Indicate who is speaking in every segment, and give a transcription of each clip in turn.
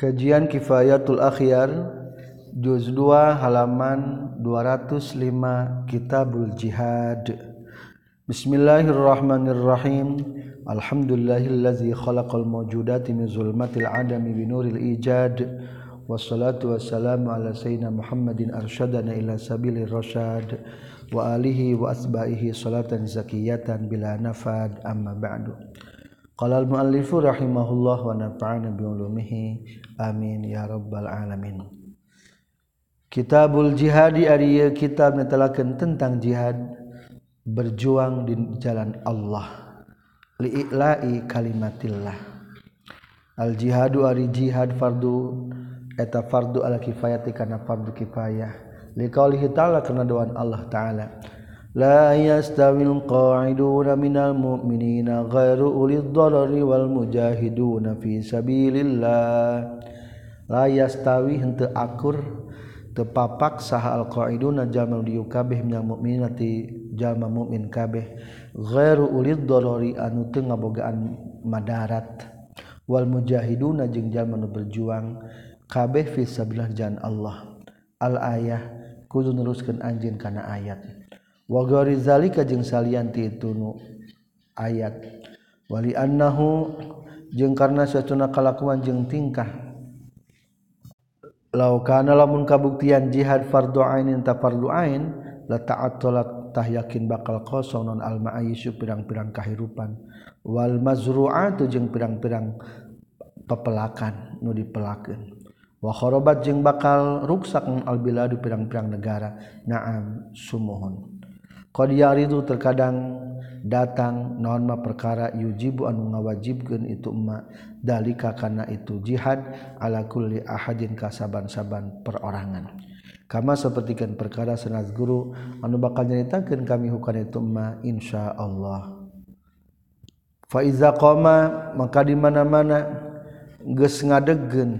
Speaker 1: Kajian Kifayatul Akhyar juz 2 halaman 205 Kitabul Jihad. Bismillahirrahmanirrahim. Alhamdulillahillazi khalaqal mawjudati min zulmatil adami binuril ijad. Wassalatu wassalamu ala sayyidina Muhammadin arsyadana ila sabilir rasyad. Wa alihi wa asbahihi salatan zakiyatan bila nafad. Amma ba'du Qala al-muallifu rahimahullah wa nafa'ana bi ulumihi. Amin ya rabbal alamin. Kitabul Jihadi ari kitab netelakeun tentang jihad berjuang di jalan Allah. Li'ila'i kalimatillah. Al jihadu ari jihad fardu eta fardu ala kifayati kana fardu kifayah. Liqaulihi ta'ala kana doan Allah ta'ala لا يستوي القاعدون من المؤمنين غير أولي الضرر والمجاهدون في سبيل الله لا يستوي henteu akur teu papak saha alqaiduna jalma diu kabeh minal mukminin ti jalma mukmin kabeh ghairu ulid darari anu teu ngabogaan madarat wal mujahiduna jeung jalma nu berjuang kabeh fi sabilillah jalan Allah al ayah kudu neruskeun anjeun kana ayat wagorizalika jeung salianti itu nu ayat. Wali annahu jeung karena suatuna kalakuan jeung tingkah. Law kana lamun kabuktian jihad fardhu ainin ta fardhu ain la ta'attalat tah yakin bakal kosong non al ma'ayisyu pirang-pirang kahirupan. Wal mazru'atu jeung pirang-pirang pepelakan nu dipelakeun. Wa kharabat jeung bakal ruksak al biladu pirang-pirang negara. Na'am sumuhun. Qaridu terkadang datang nonma perkara yujibu anu ngawajibkan itu emma. Dalika karena itu jihad ala kulli ahadin kasaban-saban perorangan. Kama sepertikan perkara senat guru anu bakal nyaritakeun kami hukana itu emma insyaallah. Fa iza qama maka di mana-mana geus ngadegkeun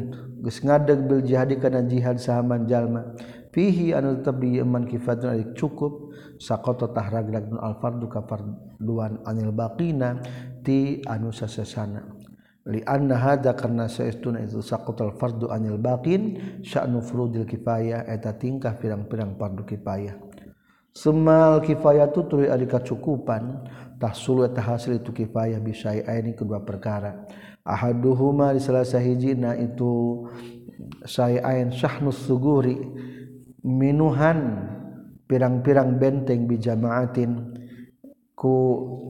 Speaker 1: geus ngadeg bil jihad kana jihad sahaman jalma. fihi anu tetap di iman kifatun adik cukup sakoto tahragrak nun alfardu kafarduan anil baqina ti anu sasesana. Li anna hadza karna saestuna itu sakotal fardu anil baqin sya'nu furudil kifayah eta tingkah pirang-pirang fardu kifayah. Semal kifayah tu tuluy ari kacukupan tahsul eta hasil itu kifayah bisa ini kedua perkara. Ahaduhuma di salah sahijina itu saya sayain syahnus suguri minuhan pirang-pirang benteng bijamaatin ku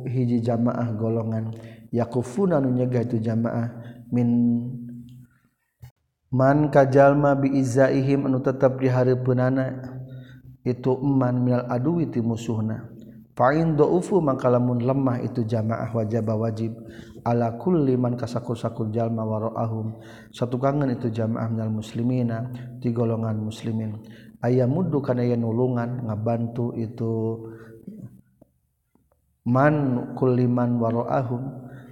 Speaker 1: hiji jamaah golongan. Yakufuna nu nyegah itu jamaah min man kajalma bi izzaihim anu tetap di hareupeunana itu eman minal aduwi ti musuhna. Fa in dhaufu maka lamun lemah itu jamaah wajib wajib. Ala kulli man kasakul-sakul jalma wara'ahum satu kangen itu jamaah minal muslimina di golongan muslimin. Ayam mudhu karena ya nulungan ngabantu itu mankulliman waroahum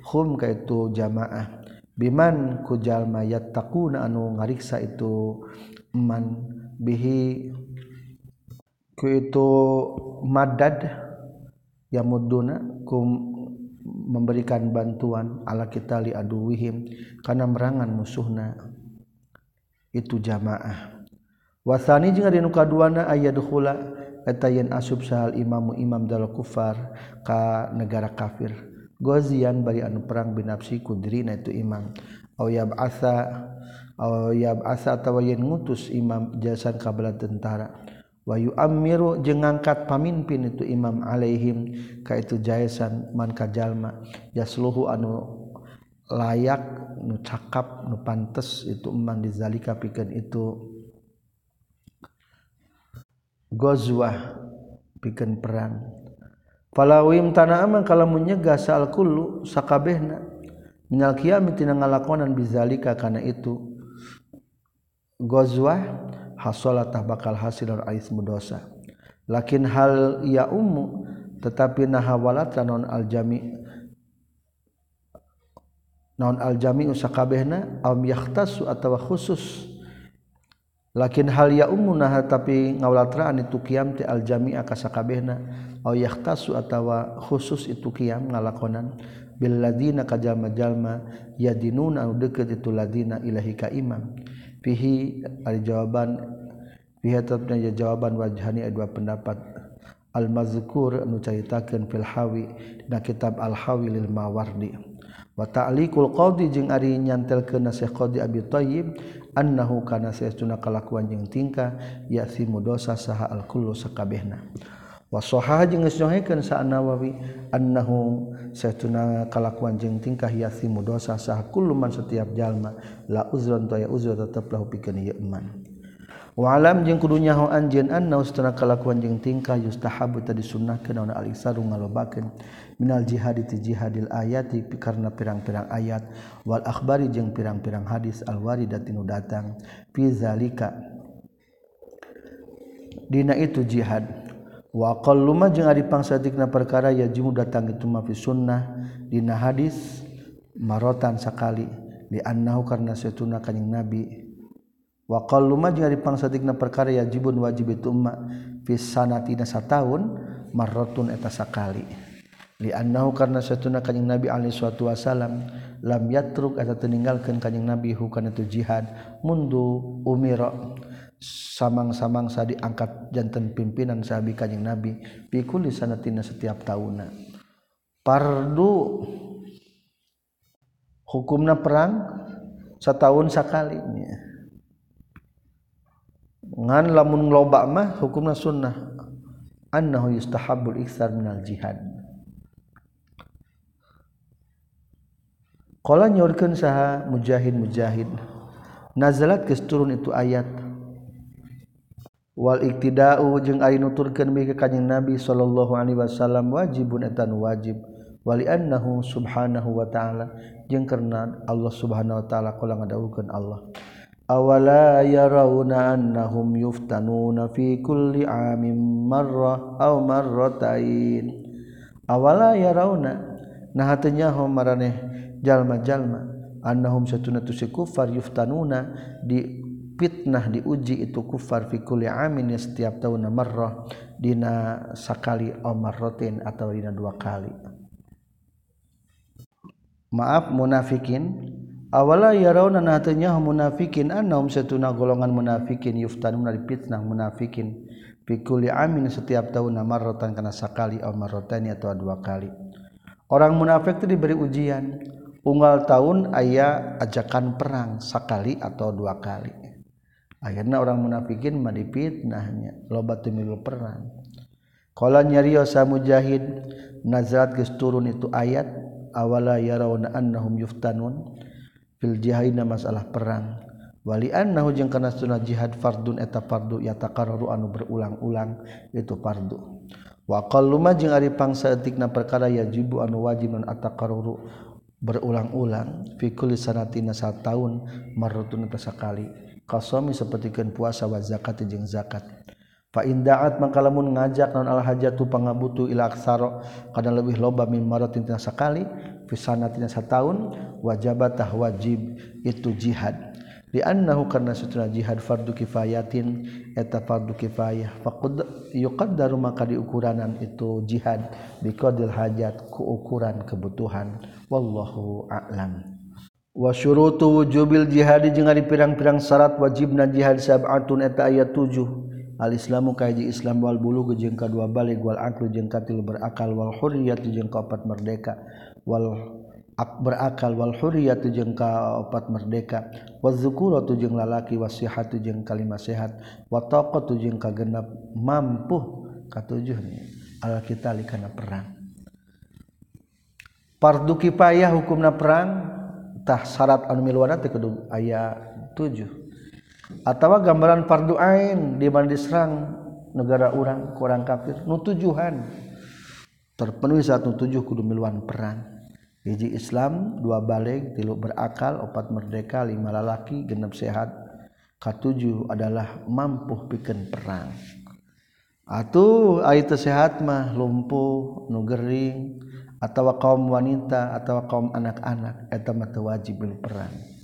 Speaker 1: hum ka itu jamaah biman kujal mayat takuna anu ngariksa itu man bihi ku itu madad ya muduna ku memberikan bantuan ala kita li aduwihim karena merangan musuhna itu jamaah wasani jeung ari nu kaduana aya dukhula eta yen asub sahal imamu imam dal kufar ka negara kafir. Gozian bari anu perang binafsi kudrina itu imam. Aw yab'atha aw yab'atha atawa yen ngutus imam jasan ka tentara. Wa yu'ammiru jeung ngangkat pamimpin itu imam alaihim ka itu jaesan man kajalma yasluhu anu layak nu cakap nu pantes itu man dizalika pikeun itu. gozwah bikin perang. Palawim tanah aman kalau menyegah salkulu sakabehna. Minal kiamat tina ngalakonan bizalika karena itu. Gozwah hasolatah bakal hasil aismu dosa lakin hal ya ummu tetapi nahawalat non aljami non aljami usakabehna am yahtasu atau khusus. lakin hal ya ummunaha tapi ngawlatraan itu kiam ti aljami akasakabehna au yahtasu atawa khusus itu kiam ngalakonan. Bil ladina kajalma-jalma yadinuna deket itu ladina ilahi ka imam fihi ari jawaban. Fihi tetapna jawaban wajhani dua pendapat. Al mazkur anu caritakeun fil hawi dina kitab al hawi lil mawardi. Wa ta'liqul qadi jeung ari nyantelkeun nasih qadi abi thayyib annahu kana saestuna kalakuan jeung tingkah yasimu dosa saha alkullu sakabehna. Wa sahaha jeung geus nyohekeun sa nawawi annahu saestuna kalakuan jeung tingkah yasimu dosa saha kullu man setiap jalma la uzrun ta ya uzur tetep lahu pikeun ieu iman. walam jeung kudunyahu anjeun anna ustuna kalakuan jeung tingkah yustahabu tadi sunnah naon al-iksaru ngalobakeun. Minal jihad ti jihadil ayati karena pirang-pirang ayat. Wal akhbari jeung pirang-pirang hadis al-waridati nu datang. Fi zalika. Dina itu jihad. Wa qalluma jeung ari pangsatikna perkara ya jimu datang itu ma fi sunnah. Dina hadis marotan sakali. Li annahu karna setuna kanjing nabi. wakal luma jeung ari pangsadikna perkara yajibun wajib itu ma fi sanatina sataun marratun eta sakali. Li annahu karna satuna kanjing nabi alaihi suatu wasallam lam yatruk eta teu ninggalkeun nabi hukana itu jihad mundu umiro samang-samang sa diangkat jantan pimpinan sahabi kanjing nabi pikuli sanatina setiap tahunna pardu hukumna perang setahun sakalinya ngan lamun loba mah hukumna sunnah. Annahu yustahabbul iksar minal jihad. Qala nyorkeun saha mujahid mujahid nazalat geus turun itu ayat. Wal iktida'u jeung ari nuturkeun bi ka kanjing Nabi sallallahu alaihi wasallam wajibun etan wajib. Wali annahu subhanahu wa ta'ala jeung karena Allah subhanahu wa ta'ala kala ngadawukeun Allah. awala yarawna annahum yuftanuna fi kulli amin marrah aw marratain awala yarawna nah hatunya hom maraneh jalma-jalma annahum satuna tusi kufar yuftanuna di fitnah diuji itu kufar fi kulli amin setiap tahun marrah dina sakali aw marratain atau dina dua kali maaf munafikin awala yarawna natanya munafikin annahum satuna golongan munafikin yuftanuna fitnah munafikin. Fi kulli amin setiap tahun marratan kana sakali aw marratani atau dua kali. Orang munafik itu diberi ujian. Unggal tahun aya ajakan perang sakali atau dua kali. Akhirnya orang munafikin mah dipitnahnya loba milu perang. Qala nyariosa mujahid nazarat geus turun itu ayat awala yarawna annahum yuftanun fil jihadina masalah perang. Wali annahu jeung kana sunnah jihad fardun eta fardu yataqarraru anu berulang-ulang itu fardu. Wa qalluma jeung ari pangsaeutikna perkara yajibu anu wajib non ataqarraru berulang-ulang fi kulli sanatina sataun marratun tasakali qasami sapertikeun puasa wa zakat jeung zakat. Fa inda'at maka lamun ngajak non al hajatu pangabutu ila aksaro karena lebih loba min maratin tina sakali fisana tina sataun wajabatah wajib itu jihad. Di annahu karena sutuna jihad fardu kifayatin eta fardu kifayah. Faqad yuqaddaru maka diukuranan itu jihad biqadil hajat ku ukuran kebutuhan. Wallahu a'lam. Wa syurutu wujubil jihad jeung ari pirang-pirang syarat wajibna jihad sab'atun eta ayat 7 Al-Islamu kaji Islam wal bulu jeung kadua balik wal aqlu jeung katilu berakal wal hurriyat jeung kaopat merdeka wal berakal wal hurriyatu jeung kaopat merdeka waz zukuratu jeung lalaki wasihatu jeung kalimah sehat wa taqatu jeung kagenep mampu katujuhnya al qitali kana perang. Fardu kifayah hukumna perang tah syarat anu miluana teh kudu aya tujuh. atau gambaran fardu ain di mana diserang negara orang ke orang kafir. Nu tujuhan. Terpenuhi saat nu tujuh kudu miluan perang hiji Islam dua balik tilu berakal opat merdeka lima lalaki genep sehat. Katujuh adalah mampu bikin perang. Atuh ayat sehat mah lumpuh nu gering. Atau kaum wanita atau kaum anak-anak eta mah wajib perang.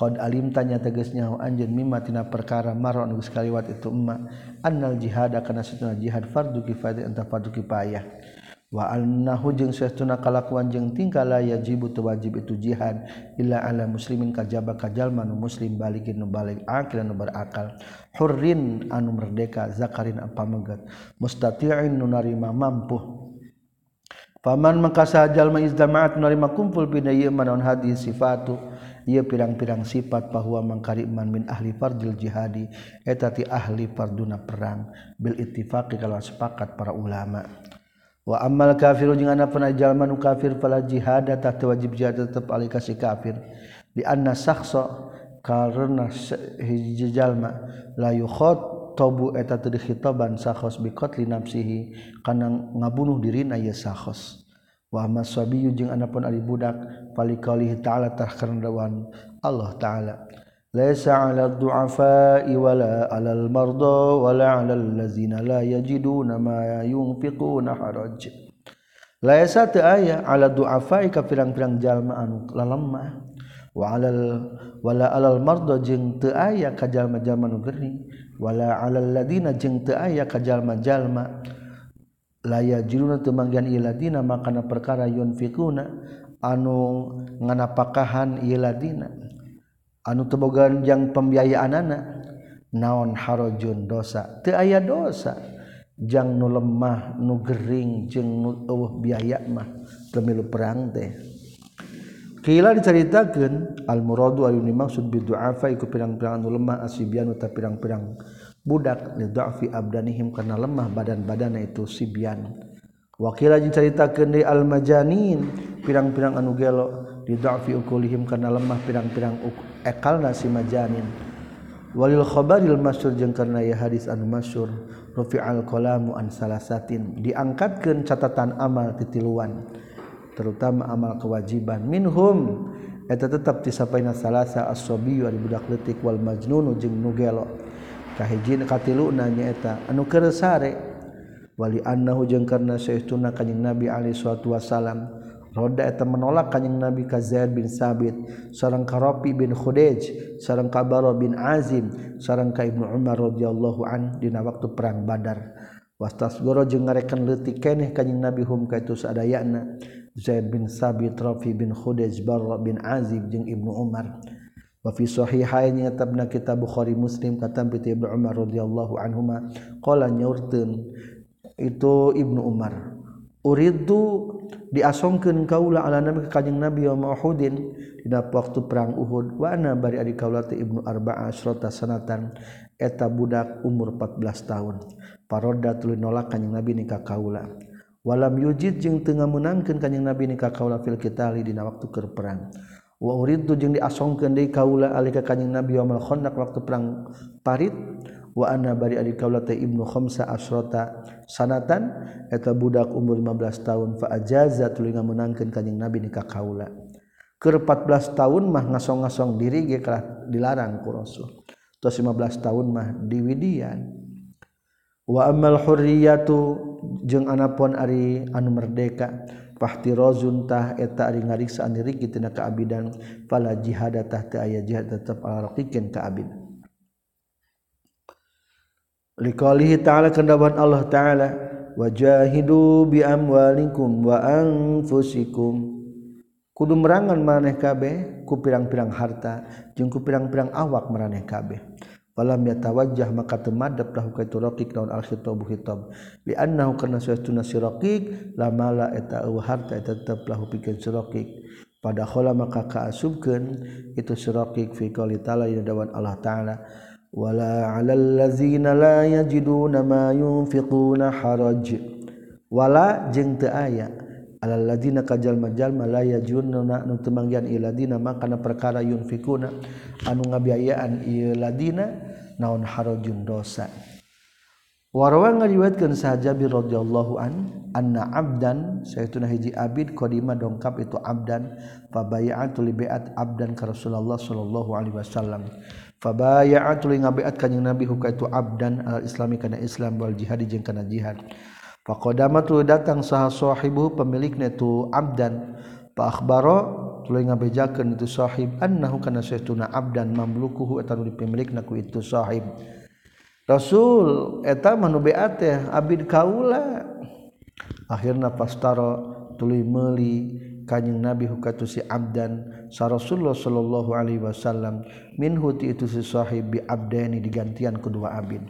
Speaker 1: Qad alim tanya tegasnya anjeun mimma tina perkara maron geus kaliwat itu emma annal jihad kana satuna jihad fardu kifayah anta fardu kifayah. Waanahujung tunakalakuan jeng tingkah ya jibu tu wajib itu jihad Illa ala muslimin kajba kajal manu muslim balikin nubalik akil nubar akal Hurrin anu merdeka zakarin apa megat mustatiin nunarima mampu Paman makasajal maizdamaat nunarima kumpul pinda manon hadis sifatu ia pirang-pirang sifat bahwa mengkarman min ahli fardil jihadi etati ahli farduna perang bil ittifaqi kalau sepakat para ulama. Wa amal kafiru jeung ana penajalman kafir pala jihad tah wajib jihad tetep alih kasih kafir. Di anna sakhsa karena hiji jalma la yukhot tobu eta teu dikhitabban sakhos biqatli nafsihi kana ngabunuh dirina ieu sakhos. wama suabiyu jeung anakpun ari budak palikaulihi ta'ala tah karena dawan Allah ta'ala. Laisa 'ala du'afai wala 'alal marda wala 'alal ladzina la yajiduna ma yunfiquna haraj. Laisa teu aya 'ala du'afai ka pirang-pirang jalma anu lalemah. Wa 'alal wala 'alal marda jeung teu aya ka jalma-jalma nu geuning wala 'alal ladzina jeung teu aya ka jalma-jalma laya juruna temanggian iladina makana perkara yunfikuna anu nganapakahan iladina anu tebogan jang pembiayaan anak naon harojun dosa? Teu aya dosa. Jang nu lemah nu gering jeung nu eueuh biaya mah pemilu perang teh. Kila diceritakan al muradu anu dimaksud bidu'afa iku pirang-pirang nu lemah asyibian ta pirang-pirang budak lidhafi abdanihim karena lemah badan-badana itu sibyan wakila diceritakeun di almajanin pirang-pirang anu gelo lidhafi ukulihim karena lemah pirang-pirang ekal nasi majanin. Walil khabaril masyhur jeung karena ya hadis anu masyhur rufi'al qalamu an salasatin diangkatkeun catatan amal titiluan terutama amal kewajiban. Minhum eta tetap disapaina salasa as-sabiyyu ari budak leutik wal majnunu jeung nu gelo. kahijin katilu nanyaeta anu keresare wali annahu jeung karna saestuna kanjing Nabi alaihi salatu wasalam roda eta menolak kanjing Nabi ka Zaid bin Sabit. Sareng ka Rafi bin Khudaj sareng ka Bara bin Azim. Sareng ka Ibnu Umar radhiyallahu an dina waktu perang Badar. Wastas goro jeung ngarekan leutik keneh kanjing Nabi hum ka itu sadayana Zaid bin Sabit Rafi bin Khudaj Bara bin Azim jeung Ibnu Umar. Wa fi sahihain tetapna kitab Bukhari Muslim kata piti Ibnu Umar radhiyallahu anhuma. Qala nyaurteun itu Ibnu Umar uridu diasongkeun kaula ala nabi ka kanjing nabi wa Uhudin dina waktu perang Uhud. Wa ana bari adi kaula teh Ibnu Arba'a asrata sanatan eta budak umur 14 tahun. Paroda tuluy nolak kanjing nabi nikah kaula walam yujid jeung teu ngameunangkeun kanjing nabi nikah kaula fil qitali dina waktu keur perang. wa uridu jeung diasongkeun deui kaula ali ka kanjing nabi yaumul khandaq waktu perang parit wa anna bari ari kaula teh ibnu khamsa asrata sanatan eta budak umur 15 tahun fa ajaza tuluy ngamenangkeun kanjing nabi nikah kaula. Keur 14 tahun mah ngasong-ngasong diri ge kalah dilarang ku rasul. Tos 15 tahun mah diwidian. Wa amal hurriyatu jeung anapun ari anu merdeka. pahtirozuntah eta ari ngariksa aniriki tina kaabidan fala jihadatah teu aya jihad tetep ala raqiqin kaabid liqalihi ta'ala kendaban Allah ta'ala wajahidu bi amwalikum wa anfusikum. Kudu merangan maneh kabeh ku pirang-pirang harta jeung ku pirang-pirang awak maraneh kabeh. walam yatawajjah maka temadap lahu ka itu raqiq naun al khitab khitab li annahu kana suatuna si raqiq la mala eta harta eta tetep lahu pikeun si raqiq pada khala maka kaasubkeun itu si raqiq fi qouli taala yadawan Allah taala. Wala 'alal ladzina la yajiduna ma yunfiquna haraj. Wala jeung teu aya alal ladzina kajal majal la yajununa nu temanggian ieu ladina maka kana perkara yunfiquna. Anu ngabiayaan ieu ladina naon harajun dosa. Warawa ngariwayatkeun sahaja bi radhiyallahu an anna abdan saytuna hiji abid qadima dongkap itu abdan fabaya'atu li bi'at abdan ka Rasulullah sallallahu alaihi wasallam. Fabaya'atu li ngabiat kanjing Nabi huka itu abdan al islami kana Islam wal jihad jeung kana jihad. Faqadamatu datang saha sahibu pemilikna itu abdan. Pakbaro ngabejakeun itu sahib annahu kana saytuna abdan mamlukuhu eta nu dipimilikna ku itu sahib. Rasul eta manu teh abid kaula. Akhirna pastaro tuluy meuli kanjing Nabi hukatu si abdan sa Rasulullah sallallahu alaihi wasallam. Minhu ti itu si sahib bi abdani digantian kedua abid.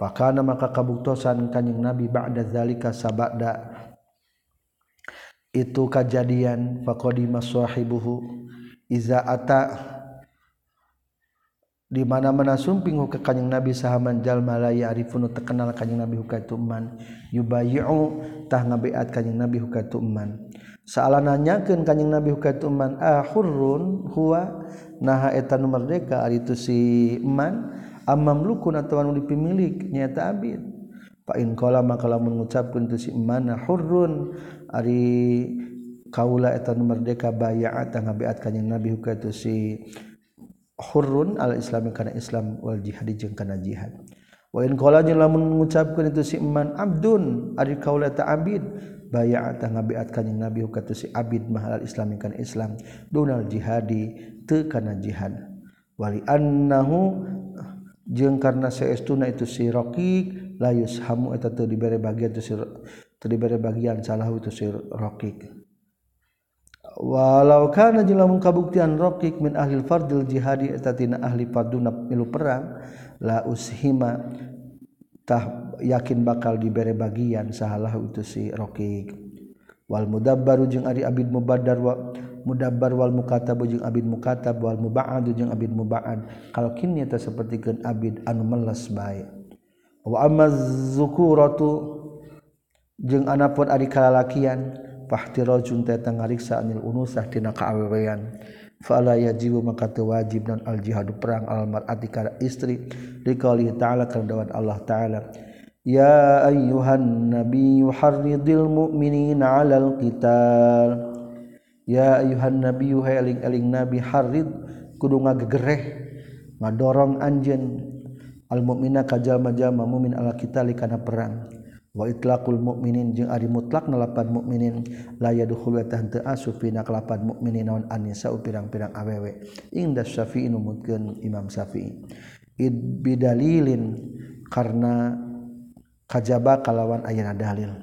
Speaker 1: Pakana maka kabuktosan kanjing Nabi ba'da zalika sabada itu kejadian faqadima sahibuhu. Iza ata di mana-mana sumping ke kanjeng Nabi sahaman jalma la ya'rifunu terkenal kanjeng Nabi hukatu man yubayyi'u tah ngabeat kanjeng Nabi hukatu man saalana nyakeun kanjeng Nabi hukatu man ahurrun huwa? Naha eta nu merdeka ari itu si man. Amamlukun atawa nu dipimilik nyaeta abid. Fa in qala maka lamun ngucapkeun tu si man hurrun ari kaula eta nu merdeka bayaat nga beat kanyang nabi hukatu si hurun al islam kana islam wal jihad jeung kana jihad. Wa in qala jeung lamun ngucapkeun itu si iman abdun ari kaula ta abid. Bayaat ngabiat beat kanyang nabi hukatu si abid mahal al islam kana islam. Dunal jihadi teu kana jihad. Wali annahu jeung karna saestuna itu si raqiq la yushamu eta teu dibere bagian tu si diberi bagian salah itu si rokik walau karena jeung kabuktian rokik min ahli fardil jihadi etatina ahli farduna milu perang la ushima tah yakin bakal diberi bagian salah itu si rokik wal mudabbaru jeung ari abid mubaddar wa mudabbar wal mukatabu jeung abid mukatab wal mubaad jeung abid mubaad. Kalau kini eta sapertikeun abid anu meles bae. Wa amma zukuratu jeung anapun ari kalalakian pahtirajun teta ngariksa anil unusah tina kaawewean. Fala yajibu maka teu wajib dan al jihadu perang al mar'ati istri liqauli ta'ala kana Allah ta'ala. Ya ayyuhan nabiyyu harridil mu'minina 'alal qital. Ya ayyuhan nabiyyu hay eling-eling nabi harrid kudu ngagegereh ngadorong anjeun. Al mu'mina ka jalma-jalma mukmin ala qital kana perang Watlakul mukminin jeung ari mutlak nalapan mukminin laya duhultah asupina kelapan mukminin naon anisa pirang-pirang awewe indah Syafi'i numutkeun Imam Syafi'i. Id bidalilin karena kajaba kalawan ayana dalil.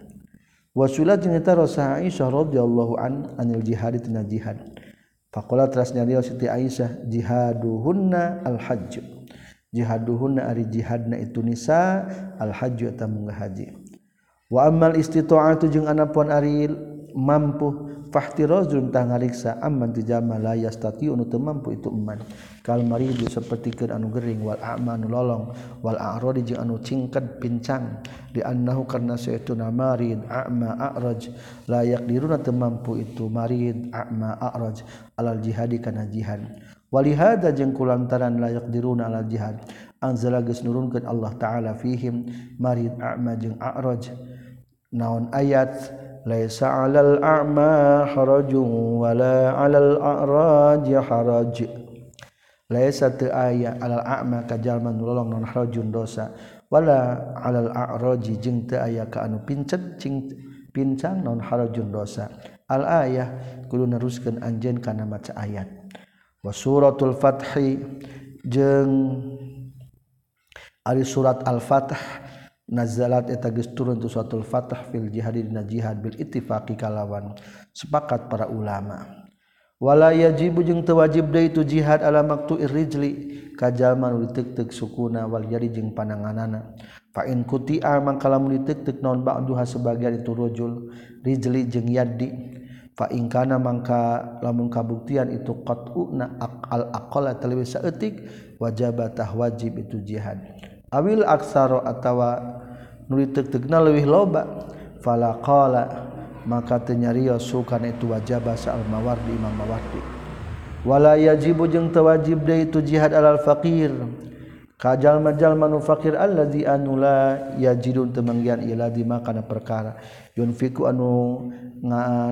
Speaker 1: Wasula jeung eta Rasul Aisyah radhiyallahu an anil jihad tina jihad. Faqala teras nyarios Siti Aisyah jihaduhunna al hajj jihaduhunna ari jihadna itu nisa al hajj eta mungga haji wa amal istita'atu jeung anakpun Ariil mampu fahtirozun ta ngariksa aman tu jalma la yastati'un teu mampu itu eman. Kal maridu ke anu gering wal a'manu lolong wal a'radi jeung anu cingket pincang di annahu karna saeutuna marid a'ma a'raj layak diruna teu mampu itu marid a'ma a'raj alal jihadi kana jihad. Walihada jeung kulantaran layak diruna alal jihad. anzala geus nurunkeun Allah taala fihim marid a'ma jeung a'raj. Naon ayat? Laisa 'alal a'ma harajun wala 'alal a'raj haraj. Laisa teu aya 'alal a'ma ka jalma nu lolong naon harajun dosa. Wala 'alal a'raji jeung teu aya ka anu pincet cing pincang naon harajun dosa. Al ayah kudu neruskeun anjeun kana maca ayat. Wa suratul fathi jeung Ari surat Al-Fatah nazalat eta geus turun tu suratul Fatah fil jihad dina jihad bil ittifaqi kalawan sepakat para ulama. Wala yajibu jeung teu wajib deui tu jihad ala maqtu irrijli ka jalma nu ditektek sukuna wal yari jeung pananganana. Fa in kutia mangka lamun ditektek naon ba'duha sebagian itu rojul rijli jeung yadi fa in kana mangka lamun kabuktian itu qat'una al aqala talwi saeutik wajabatah wajib itu jihad. awil aksaro atawa nuli tegtegna leuwih loba. Fala qala maka teu nyarios sukan itu wajib sa al mawardi imam mawardi. Wala yajibu jeung teu wajib deui itu jihad alal faqir. Kajal majal manu faqir allazi anu la yajidun temanggian ila di makana perkara. Yunfiku anu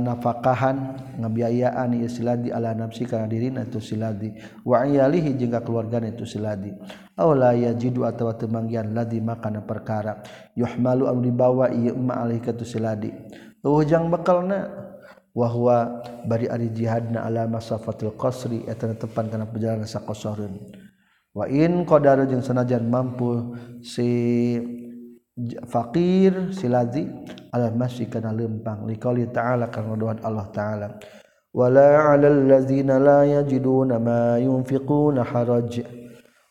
Speaker 1: nafakahan ngabiayaan ieu siladi ala nafsi kana dirina itu siladi. Wa iyalihi jeung keluargana itu siladi. Aw la yajidu atawa temenggian ladi makana perkara. Yuhmalu anu dibawa ieu ma alaihi katu siladi ujang bekalna wahwa bari ari jihadna ala masafatil qasri eta tepan kana perjalanan sakosoreun wa in qadara jeung sanajan mampu si fakir silazi Allah masih karena lempang. Likali ta'ala karena doa Allah ta'ala. Wala 'alal ladzina la yajiduna ma yunfiquna haraj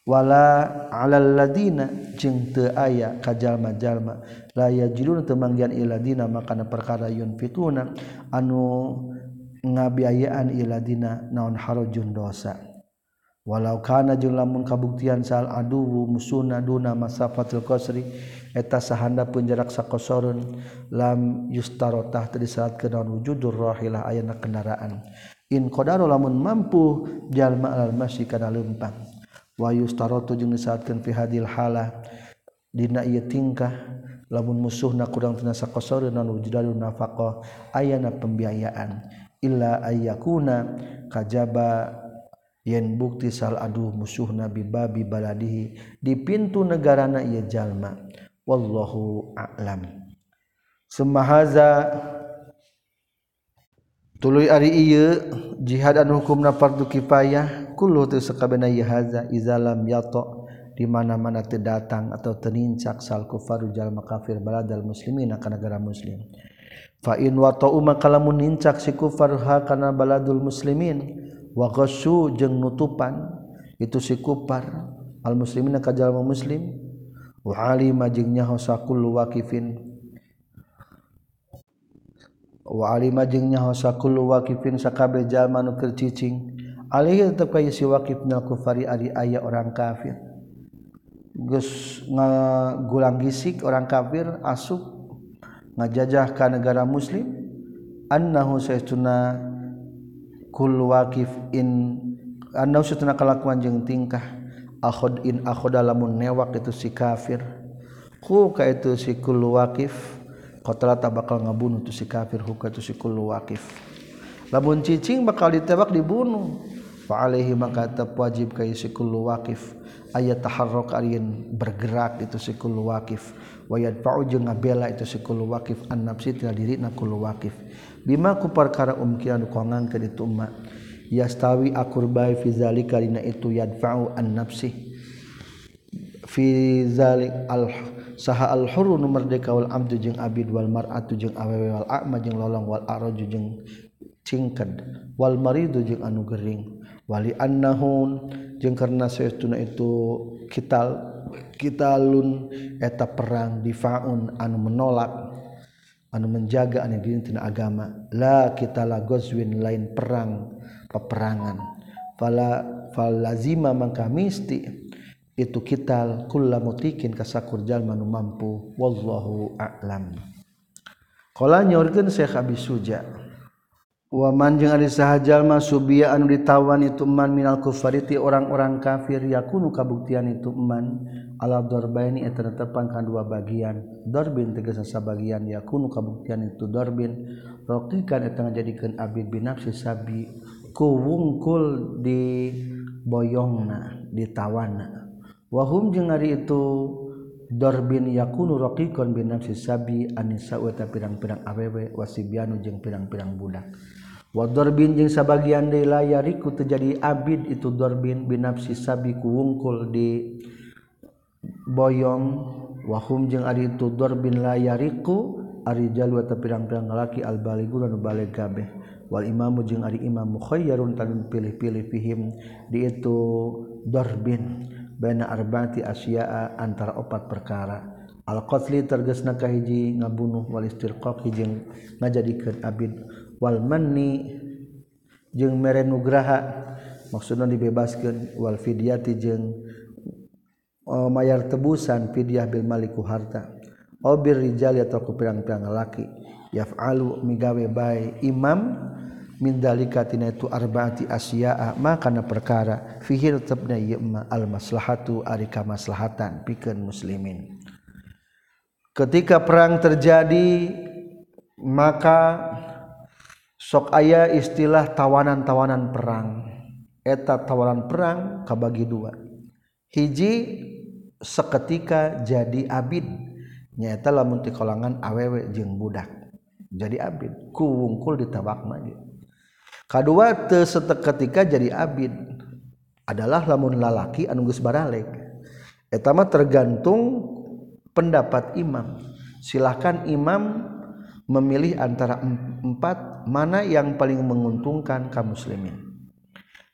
Speaker 1: wala alal alalladzina jeung teu aya ka jalma-jalma la yajiduna teu manggian iladina makana perkara yunfikuna anu ngabiayaan iladina naon harajun dosa. Walau kana jeung lamun kabuktian sal aduwu musuna duna masafatil qasri eta sahanda pun jarak sakosorun lam yustarotah teu disalatkeun naon wujudur rahilah ayana kendaraan. In qadaru lamun mampu jalma al masyi kana leumpang. wayustarotu jeung disaatkeun fi hadil halah dina ieu tingkah lamun musuhna kurang tina sakosoreuna wujdalu nafaqah ayana pembiayaan. Illa ayyakuna kajaba yen bukti sal aduh musuh nabi babi baladihi di pintu negara na ia jalma. Wallahu a'lam. Semahaza tuluy ari ieu jihad anu hukumna fardu kifayah. yakulu tu sakabena yahaza izalam yato di mana-mana terdatang atau tenincak sal kufaru jalma kafir baladal muslimin akan negara muslim. Fa in wata'u maka lamun nincak si kufar ha kana baladul muslimin wa ghasyu jeung nutupan itu si kufar al muslimin ka jalma muslim. Wa alima jeung nyaho sakul waqifin wa alima jeung nyaho sakul waqifin sakabeh jalma nu keur cicing. Alih tetep kaya si wakif na kufari ari aya orang kafir. Geus ngagulang gisik orang kafir asuk ngajajah ka negara muslim. Annahu saestuna waqif kelakuan jeng tingkah. Akho in akhoda lamun newak itu si kafir. Huka itu sikul waqif kota tak bakal ngabunuh tuh si kafir. Huka itu sikul waqif. Lamun cicing bakal ditebak dibunuh fa'alaihi maka tetap wajib kaya sikul waqif. Ayat taharrok arin bergerak itu sikul waqif. Wa yadfa'u jeung ngabela itu sikul waqif. An nafsi tina diri na kul waqif. Bima ku perkara umkiran ku ngangkeun itu umma yastawi akurbai fi zalika dina itu yadfa'u an nafsi fi zalik al saha al hurru nu merdeka wal abdu jeung abid wal mar'atu jeung awewe wal a'ma jeung lolong wal araju jeung cingked. Wal maridu jeung anu gering wali annahun jeung karena saestuna itu kital kitalun eta perang difaun anu menolak anu menjaga anu gini agama. La kita la gozwin lain perang peperangan. Fala falazima mangka misti itu kita kula mutikin kasakur jalma nu mampu. Wallahu a'lam. Qala nyorkeun Syekh Abi Suja' Waman jeung ari sahajallma subia anu ditawan itu man minal kufariti orang-orang kafir yakunu kabuktian itu man. Ala dorbaini eta netepan ka dua bagian. Dorbin tegesa sabagian yakunu kabuktian itu dorbin. Rokikan eta ngajadikeun abid binafsi sabi ku wungkul di boyongna ditawana wahum jeung ari itu Darbin yakunu raqiqan binafsi sabi anisa eta pirang-pirang awewe wasibianu jeung pirang-pirang budak. Wadorbin jeung sebagian delayariku terjadi Abid itu Dorbin binafsi sabi kuwungkul di Boyong. Wahum jeung ari itu Dorbin layariku ari jalwa tapi pirang-pirang ngalaki albaligu dan balik kabeh wal imamu jeung ari imam mukhayyarun tan pilih-pilih fihim di itu Dorbin. Baina arba'ati asya'a antara opat perkara. Al qatli tergesna kahiji ngabunuh wal istirqaqi jeung ngajadikeun abid. wal manni jeung mere nugraha maksudna dibebaskeun wal fidyati jeung uh, mayar tebusan fidyah bil maliku harta. Obir rijal atau ku pirang-pirang laki yaf'alu migawe bae imam min dalika tina itu arbaati asya'a maka na perkara fihi tetepna ieu al maslahatu ari kamaslahatan pikeun muslimin. Ketika perang terjadi maka sok aya istilah tawanan-tawanan perang. Eta tawanan perang kabagi dua. Hiji seketika jadi abid. Nyata lamun ti kalangan awewe jeung budak jadi abid. Ku wungkul di tabak maju te seketika jadi abid adalah lamun lalaki anu geus baralek. Eta mah tergantung pendapat imam. Silahkan imam memilih antara empat mana yang paling menguntungkan kaum muslimin.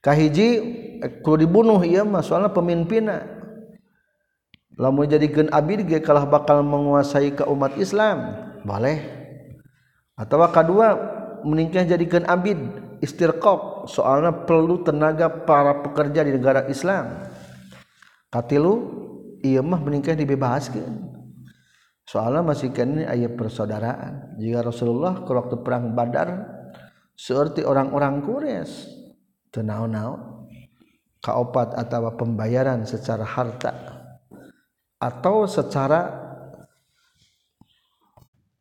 Speaker 1: Kahiji eh, kalau dibunuh ya masalah pemimpin lah mau jadikan abid ge kalah bakal menguasai ke umat Islam. Boleh. Atau kedua meningkah jadikan abid istirqaq soalnya perlu tenaga para pekerja di negara Islam. Katilu iya mah meningkah dibebaskan soalnya masih kini ayat persaudaraan. Jika Rasulullah ke waktu perang Badar seperti orang-orang Quraisy tenau-nau kaopat atau pembayaran secara harta atau secara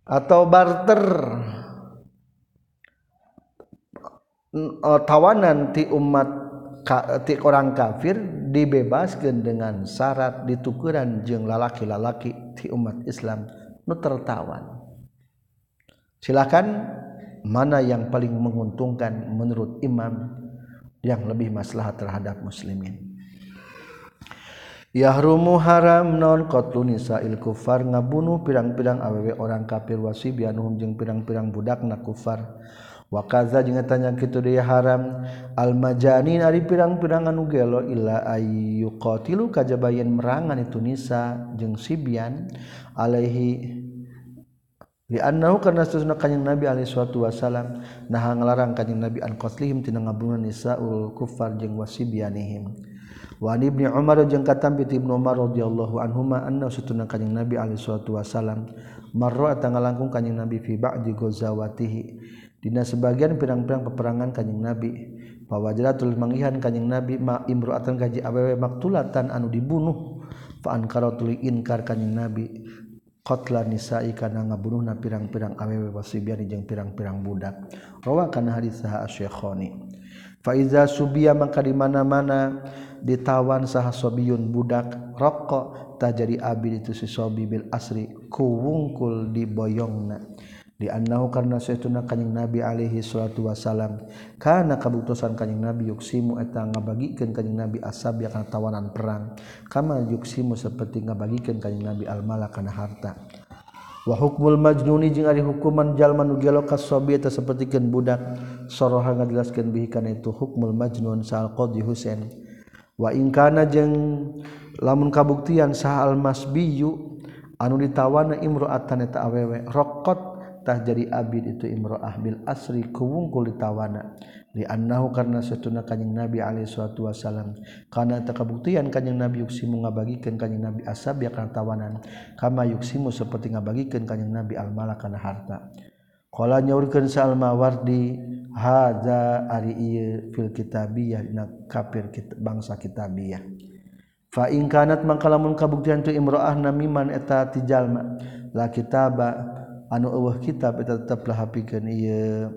Speaker 1: atau barter tawanan ti umat ti orang kafir dibebaskan dengan syarat ditukuran jeung lalaki-lalaki di umat Islam nu tertawan. Silakan mana yang paling menguntungkan menurut imam yang lebih maslahat terhadap muslimin? Yahrumu haram non qatlu nisa'il kufar ngabunuh pirang-pirang awewe orang kafir wasibianuhum jeung pirang-pirang budak na kufar wakaza jeung tanya kitu dia haram al majanin ari pirang-pirang anu gelo illa ayyuqatilu kajabayan merangan itu nisa jeung sibian alaihi. Li annahu kana sunna kanjing nabi alaihi wasalam nah nglarang kanjing nabi an qatlihim tina ngabunuh nisaul kufar jeung wasibianihim Wa Ibnu Umar jeung katam bi Ibnu Umar radhiyallahu anhuma anna satuna kanjing Nabi alaihi salatu wasalam marra tangalangkung kanjing Nabi fi ba'di ghazawatihi Dina sebagian pirang-pirang peperangan Kanjing Nabi. Pawajratul mangihan Kanjing Nabi ma imroatan gaji awewe maktulatan anu dibunuh. Fa ankaratul inkar Kanjing Nabi. Qatla nisa'i kana ngabunuhna pirang-pirang awewe wasibian jeung pirang-pirang budak. Rawa kana hadis saha asy-syekhani fa iza subiya maka di mana-mana ditawan sah sobiyun budak rokok tak jadi abi itu si sobi bil asri kuwungkul di boyongna dianahu karena saytuna kanyeng nabi Alaihi salatu wasalam karena kabutusan kanyeng nabi yuksimu eta ngabagikan kanyeng nabi asab ya tawanan perang. Kama yuksimu seperti ngabagikan kanyeng nabi almala kana harta. Wa hukmul majnuni jeung ari hukuman jalma nu gelo ka sobi eta sapertikeun budak. Soroha ngajelaskeun bihi kana itu hukmul majnun sal qadhi husain. Wa in kana jeung lamun kabuktian sah al masbiyu anu ditawana imro'atan eta awewe rokot tah jadi abid itu imroah bil asri kuwungkul ditawana. Di annahu karena setuna kanjing nabi alaihi salatu wasalam karena tak kabuktian kanjing nabi yuksimu ngabagikeun kanjing nabi asab ya kana tawanan. Kama yuksimu seperti ngabagikeun kanjing nabi al kana harta. Qala nyaurkeun salmawardi haza ari ieu fil kitabiyah dina kafir bangsa kitabiyah. Fa in kanat mangka lamun kabuktian tu imro'ah namiman eta ti jalma la kitaba anu eueuh kitab eta tetep lahapikeun ieu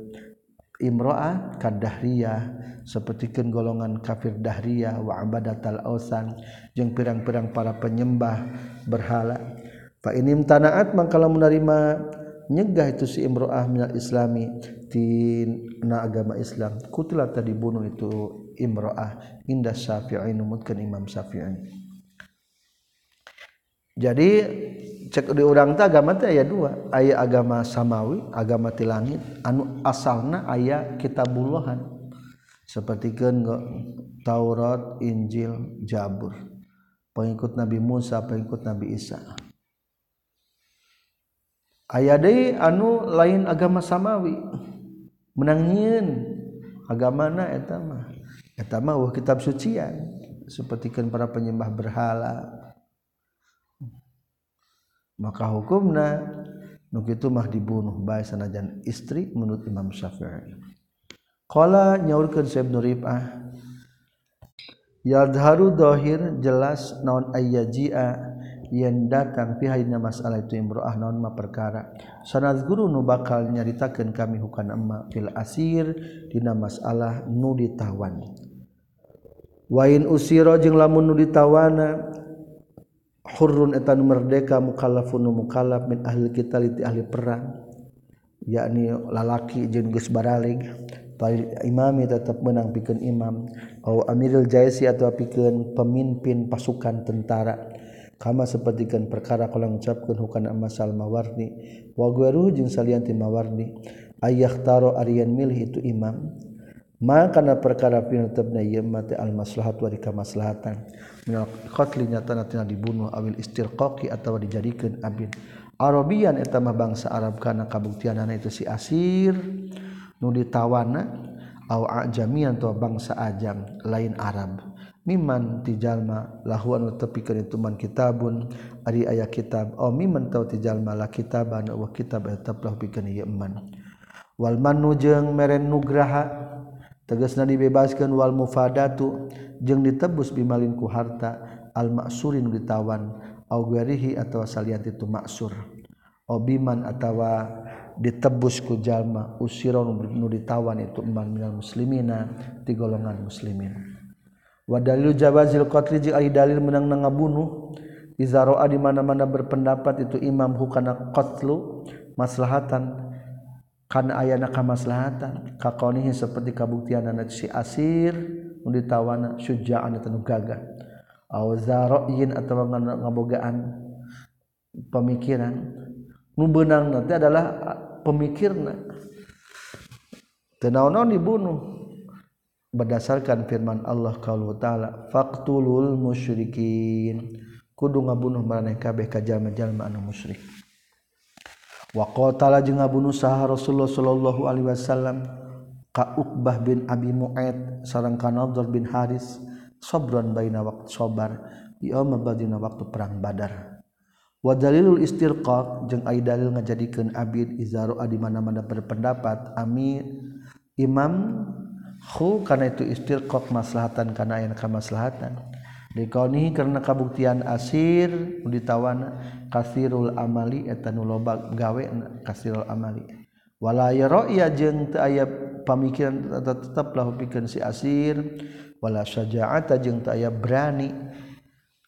Speaker 1: imro'ah kadahriyah sapertikeun golongan kafir dahriyah wa abadatal ausan jeung pirang-pirang para penyembah berhala. Fa inim tanaat mangkala menerima nyegah itu si imro'ah minal islami tina agama Islam kutilah tadi bunuh itu imro'ah. Indah syafi'i numutkeun imam syafi'i. jadi cek di orang ta agama teh aya dua. Aya agama samawi agama ti langit. Anu asalna aya kitabullohan. Seperti kan Taurat Injil Jabur. Pengikut Nabi Musa pengikut Nabi Isa. Aya deui anu lain agama samawi. Menangin agama na eta mah. Eta kitab sucian. Seperti para penyembah berhala. maka hukumna nu kitu mah dibunuh bae sanajan istri menurut Imam Syafi'i. Qala nyaurkeun sa Ibnu Rifah yadharu dohir jelas naon ayyaji'a yen datang pihaknya masalah itu imro'ah naon ma perkara. Sanad guru nu bakal nyaritakeun kami hukana emma fil asir dina masalah nu ditawan. Wain usira jeung lamun nu ditawana hurrun eta nu merdeka mukallafun mukallaf min ahli kita liti ahli perang. Yakni lalaki jeung geus baraleg imami tetap menang pikeun imam. Au amirul jaisi atau pikeun pemimpin pasukan tentara. Kama sapertikeun perkara kala ngucapkeun hukana masal mawarni wa gweruh jeung salian ti mawarni ayah taro arian milih itu imam. maka na perkara pinutubna ieu mate al maslahat wa dikamaslahatan. Minal qatli nyatana tina dibunuh awil istirqaqi atawa dijadikeun abid Arabian eta mah bangsa Arab kana kabuktianana itu si asir. Nu ditawana au ajamian atau bangsa ajam lain Arab. Miman tijalma lahuan tepi itu man kitabun ari aya kitab au miman tau tijalma la kitaban wa kitab eta pikeun ieu man wal manu jeung meren nugraha tegesna dibebaskan wal mufadatu jeung ditebus bimalinku harta al maksurin ditawan au guerihi atawa salian itu maksur obiman atawa ditebus ku jalma usiron nu ditawan itu iman minal muslimina di golongan muslimin. Wa dalil jawazil qatli jeung ari dalil menang ngabunuh iza roa di mana-mana berpendapat itu imam hukana qatlu maslahatan kana ayana kamaslahatan. Kaqonihi seperti kabuktian si asir ditawana syuja'an atau gagah. Aw zara'in atau ngabogaan. Pemikiran. Benang nanti adalah pemikirna tenaon dibunuh. Berdasarkan firman Allah kalau taala faqtulul musyrikin. Kudu ngabunuh maraneh kabeh ka jalma-jalma anu musyrik waqtala je ngabunuh sah Rasulullah Shallallahu Alaihi Wasallam kauqbah bin Abi Mu'ad sarang Kanabdur bin Haris sobron baina waktu sobar yaum badina waktu perang Badar. Wa dalilul istirqaq jeung ai dalil ngajadikeun abid izaru di mana-mana berpendapat amin imam khu kana itu istirqaq maslahatan kana aya kamaslahatan dikaunihi karena kabuktian asir ditawan kasirul amali etanu loba gawe kasirul amali. Wala yaraiya jeung teu aya pamikiran tetap lahu pikeun si asir wala syaja'ata jeung teu aya berani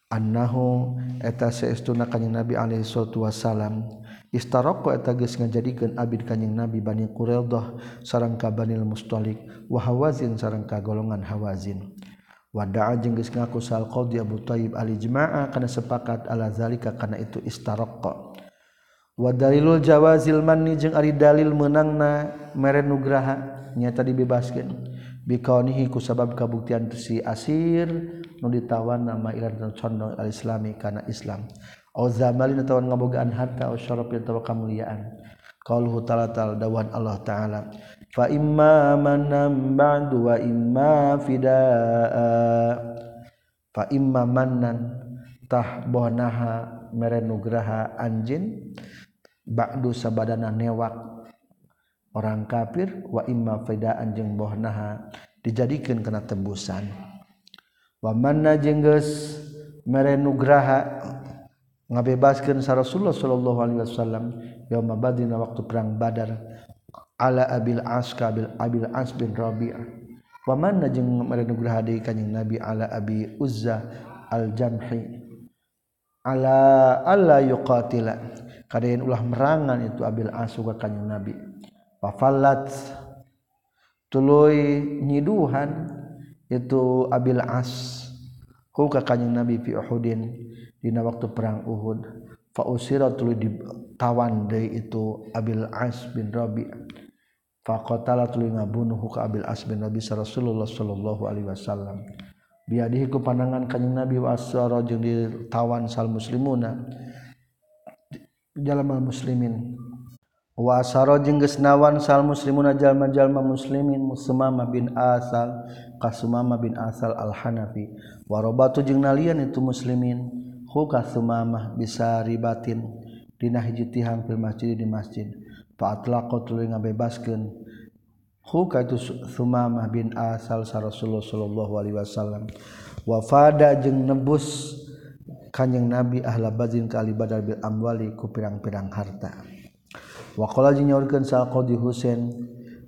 Speaker 1: annahu eta saestuna kanjing nabi alaihi salatu wasalam istaroko eta geus ngajadikeun abid kanjing nabi bani quraidah sareng ka bani mustalik wa hawazin sareng ka golongan hawazin. Wada jeung geus ngaku sal qadhi Abu Thayyib al ijma'a kana sepakat ala zalika kana itu istaraqqa. Wa dalilul jawazil manni jeung ari dalil meunangna mere nugraha nyata dibebaskeun. Bikaunihi ku sabab kabuktian si asir nu ditawan nama ilan dan condong al islami kana Islam. Au zamalin tawan ngabogaan harta au syarafin tawa kamuliaan. Qauluhu ta'ala dawan Allah ta'ala. fa imma manan ba'du wa imma fidaa. Fa imma manan tah bonaha mere nugraha anjin ba'du sabadana newak orang kafir wa imma fidaan jeung bohnaha dijadikeun kana tembusan. Wa manna jeung geus mere nugraha ngabebaskeun sa Rasulullah sallallahu alaihi wasallam yauma badin waktu perang Badar ala abil as kabil abil as bin Rabi'ah wa manna jeung mere nugraha deui kanjing Nabi ala abi Uzza al Jamhi ala alla yuqatila. Kadayan ulah merangan itu abil as ka kanjing Nabi. Wafalat tuluy nyiduhan itu abil as ku ka kanjing nabi fi uhudin dina waktu perang uhud. Fa usira tuluy ditawan deui itu abil as bin rabi faqatala tuluy ngabunuh ka Abil As bin Rabi Rasulullah sallallahu alaihi wasallam. Biadihi ku pandangan kanjing Nabi wa asara jeung ditawan sal muslimuna jalma muslimin. Wa asara jeung geus nawan sal muslimuna jalma-jalma muslimin Sumama bin Asal ka Sumama bin Asal al-Hanafi. Warobatu jeung nalian itu muslimin hu ka Sumamah bisa ribatin. Dina hiji tihang fil masjid di masjid. faatlaqo tuluy ngabebaskeun. Hu ka itu Sumamah bin Asal sa Rasulullah sallallahu alaihi wasallam. Wafada jeung nebus kanjing Nabi ahla bazin ka Ali Badar bil amwali ku pirang-pirang harta. Waqala jeung nyaurkeun sa Qadi Husain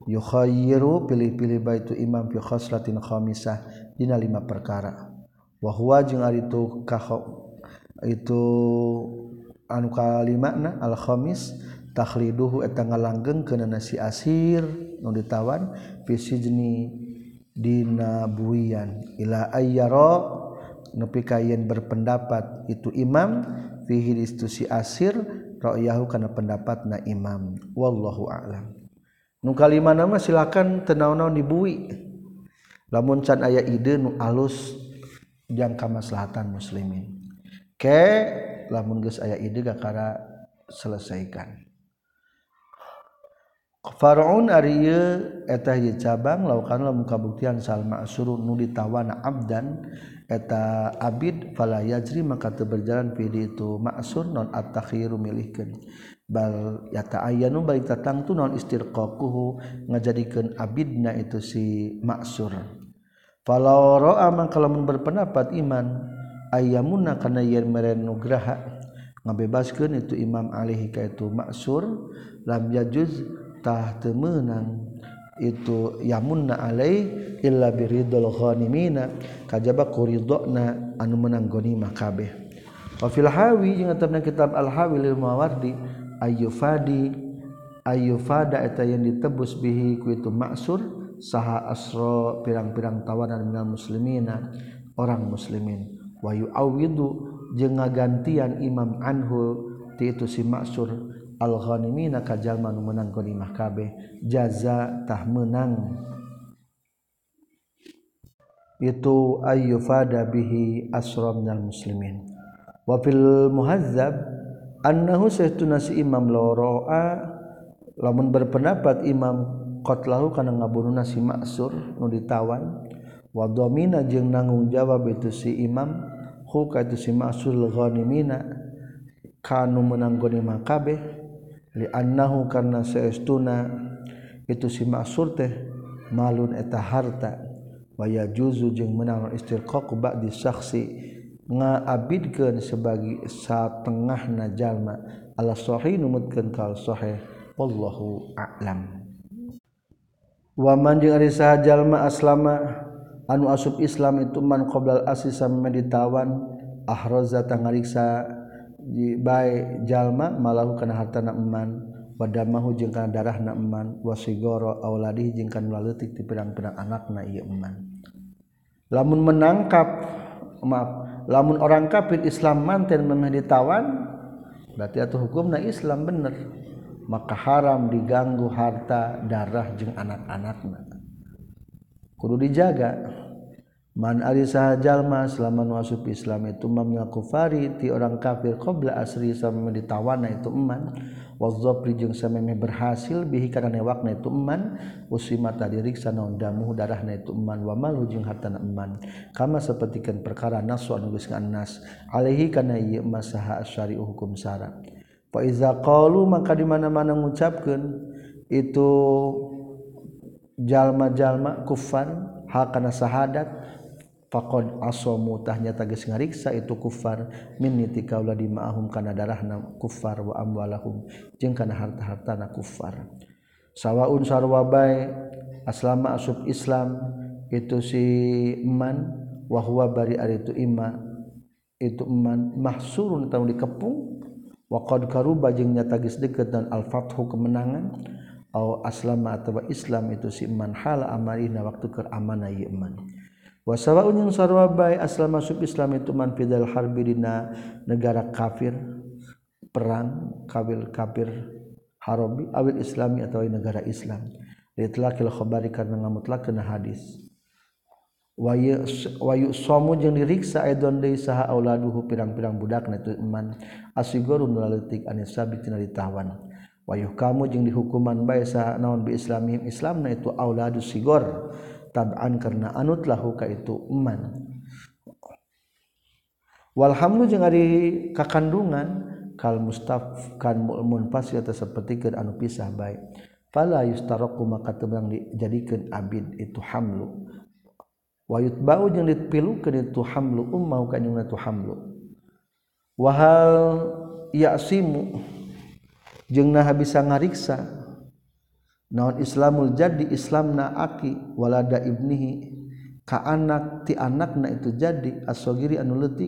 Speaker 1: yukhayyiru pilih-pilih baitu imam fi khaslatin khamisah dina lima perkara. Wa huwa jeung ari itu ka itu anu kalimatna al khamis takhliduhu eta ngalanggeng kana nasi asir nu ditawan fisijni dina buian. Ila ayyara nepi ka berpendapat itu imam fihi istusi asir ra'yahu kana pendapatna imam. Wallahu a'lam. Nu kalima nama silakan tenaon-naon dibui. Lamun can aya ide nu alus jangka maslahatan muslimin. Ke lamun geus aya ide gakara selesaikan. Faraun Ariye eta cabang laukanlah mukabuktian Salma suruh nu ditawana Abdan eta Abid fala yajri maka berjalan pidi itu maksur non at-takhiru milihkeun. Bal yata ayanu baik tatang tu non istirqaquhu ngajadikeun abidna itu si maksur falau ra'a man kalamun berpendapat iman ayamuna kana yen merenugraha ngabebaskeun itu Imam Alihi ka itu maksur lam yajuz tah temenang itu yamunna alai illa biridul ghanimina. Kajaba kuridona anu menang ghanimah kabeh. Wa fil hawi jeung tetepna kitab al hawi lil mawardi ayyufadi ayyufada eta yang ditebus bihi ku itu maksur saha asra pirang-pirang tawanan minal muslimina orang muslimin. Wa yu'awidu jeung ngagantian imam anhu ti itu si maksur alghanimina kajal manu menang ghanimah kabeh jaza tah menang. Itu ayyufada bihi asra minal muslimin. Wa fil muhazzab annahu sayyiduna si imam loroa lamun berpendapat imam qatlahu kana ngabunuhna si maksur nu ditawan. Wa dhamina jeung nanggung jawab itu si imam hu ka si maksur ghanimina kanu menang ghanimah kabeh liannahu karena seestuna itu si maksur teh malun eta harta. Waya juzu jeung menang istirqaq ba'di saksi ngaabidkeun sebagai satengahna jalma. Ala sahih numutkeun kal sahih wallahu a'lam. Wa man jeung ari sahajalma aslama anu asub Islam itu man qoblal asisam ditawan ahraza tangariksa jallma malahu kana harta naman wadamahu jeung kana darah na eman. Wasigoro auladi jeung kana laletik ti pirang-pirang anakna ieu eman. Lamun menangkap maaf lamun orang kafir Islam manten memeh ditawan berarti atuh hukumna Islam bener. Maka haram diganggu harta darah jeung anak-anakna. Kudu dijaga. Man saha jalma selama nuasup Islam itu mamnya kufari ti orang kafir qabla asri sama ditawana itu eman. Wa dzabri jeung sameme berhasil bihi kana newakna itu eman. Usima tadi riksa naon damu darahna itu eman wa malu jeung hartana eman. Kama sapertikeun perkara nasu anu geus nas alaihi kana ieu masaha syari'u hukum syarat. Fa iza qalu maka di mana-mana ngucapkeun itu jalma-jalma kufar hal kana sahadat faqad asamu tahnya tagis ngariksa itu kufar. Min niti kaula di ma'ahum kana darahna kufar wa amwalahum jeung kana harta-hartana kufar. Sawaun sarwa bae aslama asub Islam itu si iman wa huwa bari ari itu ima itu iman mahsurun tahu dikepung. Wa qad karuba jeung nyata geus deukeut dan al fathu kemenangan. Au aslama atau Islam itu si iman hal amarina waktu keur amanah iman Wasawa unyang sarwa bay asal masuk Islam itu man fidal harbi dina negara kafir perang kabil kafir harobi awil islami atau negara Islam. Litlakil khabari karena ngamutlakeun hadis. Wayu wayu somu jeung diriksa aidon deui saha auladuhu pirang-pirang budakna itu iman. Asigorun laletik anis sabit tina ditawan wayuh kamu jeung dihukuman bae saha naon bi islamihim islamna itu auladus sigor taban karena anut lahuka itu man walhamdu jeung ari kakandungan kal mustaf kan mu'mun pasti atau seperti ke anu pisah baik fala yustaraku maka tebang dijadikan abid itu hamlu. Wa yutba'u jeung dipilukeun itu hamlu ummau kanjungna itu hamlu. Wahal ya'simu jeung nah bisa ngariksa naon Islamul jadi Islam naaki walada Ibnihi. Ka anak ti anak na itu jadi asogiri anu letik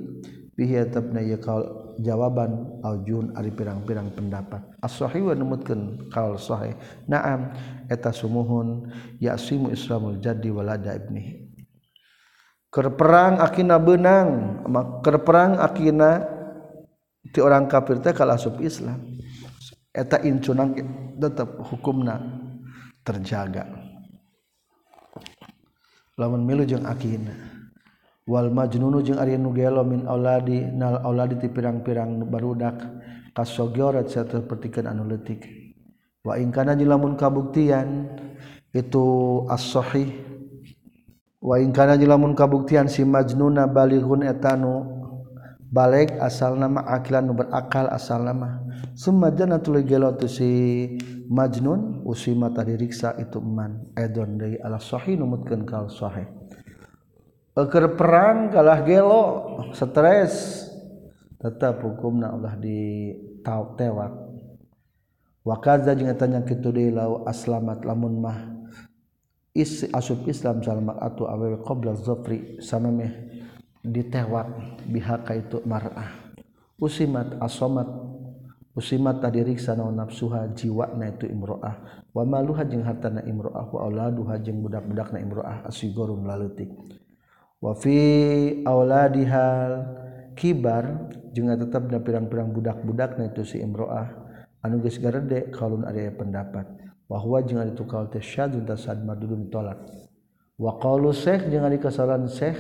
Speaker 1: pihi tetapna ya kaul jawaban aljun ari pirang-pirang pendapat. As-sahih wa numutkeun kaul sahih. Na'am eta sumuhun yasimu Islamul jadi walada Ibnihi. Kerperang akina benang kerperang akina ti orang kafir teh kalah sub Islam. Eta incunang tetap hukumna. terjaga. Lamun milu jeung akina wal majnunu jeung ari nu gelo min auladi nal auladi ti pirang-pirang barudak kasogyorat sarta pertikeun anu leutik. Wa in kana lamun kabuktian itu as-sahih. Wa in kana lamun kabuktian si majnuna balighun etanu balik asal nama akilan nu berakal asal nama. Tu gelo tu si majnun usima tadi riksa itu eman. Edon dari ala sahih numutkeun kal sahih. Eker perang kalah gelo stres. Tetap hukumna Allah di tewak. Wakaza jeung eta nya kitu deui aslamat lamun mah asub Islam Salma atau awe qobla zofri sama meh ditewak bihaka itu mar'ah. Usimat asomat usimat tadi riksa naon nafsuha jiwa na itu imro'ah. Wa maluha jeung hartana imro'ah wa auladuha jeung budak-budak na imro'ah asigorun laletik. Wa fi auladihal kibar jeung tetap na pirang-pirang budak-budak na itu si imro'ah. Anu geus garede kalun aya pendapat. Bahwa jangan itu kal tasyadud tasad madudun tolak. Wa qalu syekh jangan dikasaran syekh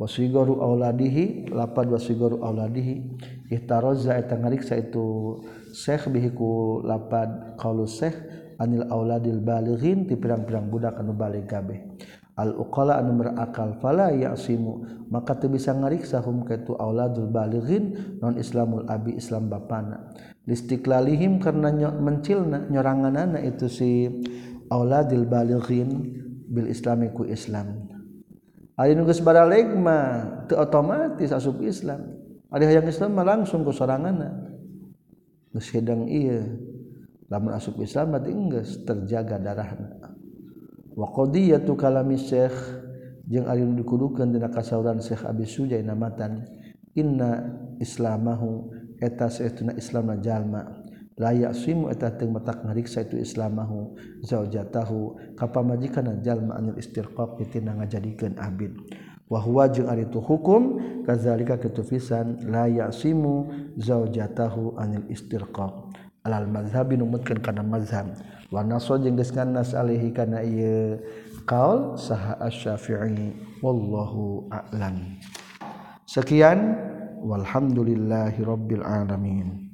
Speaker 1: wasigoru auladihi lapad wasigoru auladihi. Ihtarazza eta ngariksa itu syekh bihiku lapad qalu syekh anil auladil balighin ti pirang-pirang budak anu baligh kabeh. Al uqala anu berakal fala yasimu. Maka teu bisa ngariksa hum kaitu auladul balighin non islamul abi islam bapana. Listiklalihim karena mencilna nyorangan anak itu si auladil balighin bil islamiku Islam Ari nu geus baraleg mah teu otomatis asup Islam. Ari hayang Islam mah langsung ku soranganna. Geus hidang ieu. Lamun asup Islam berarti geus terjaga darahna. Wa qadiyatu kalami Syekh jeung ari nu dikudukeun dina kasauran Syekh Abi Sujai namatan inna islamahu eta saestuna Islamna jalma layak simueta metak ngariksa itu Islamahu zaujatahu. Kapal majikan jalma anil istirqaq pitina ngajadikeun abid wahwa jeung ari itu hukum kazalika ketufisan layak simu zaujatahu anil istirqaq. Alal mazhabi numutkeun kana mazhab wa naso jeung geus nas alaihi kana ieu qaul saha asy-syafi'i. Wallahu a'lam. Sekian. Walhamdulillahirabbil alamin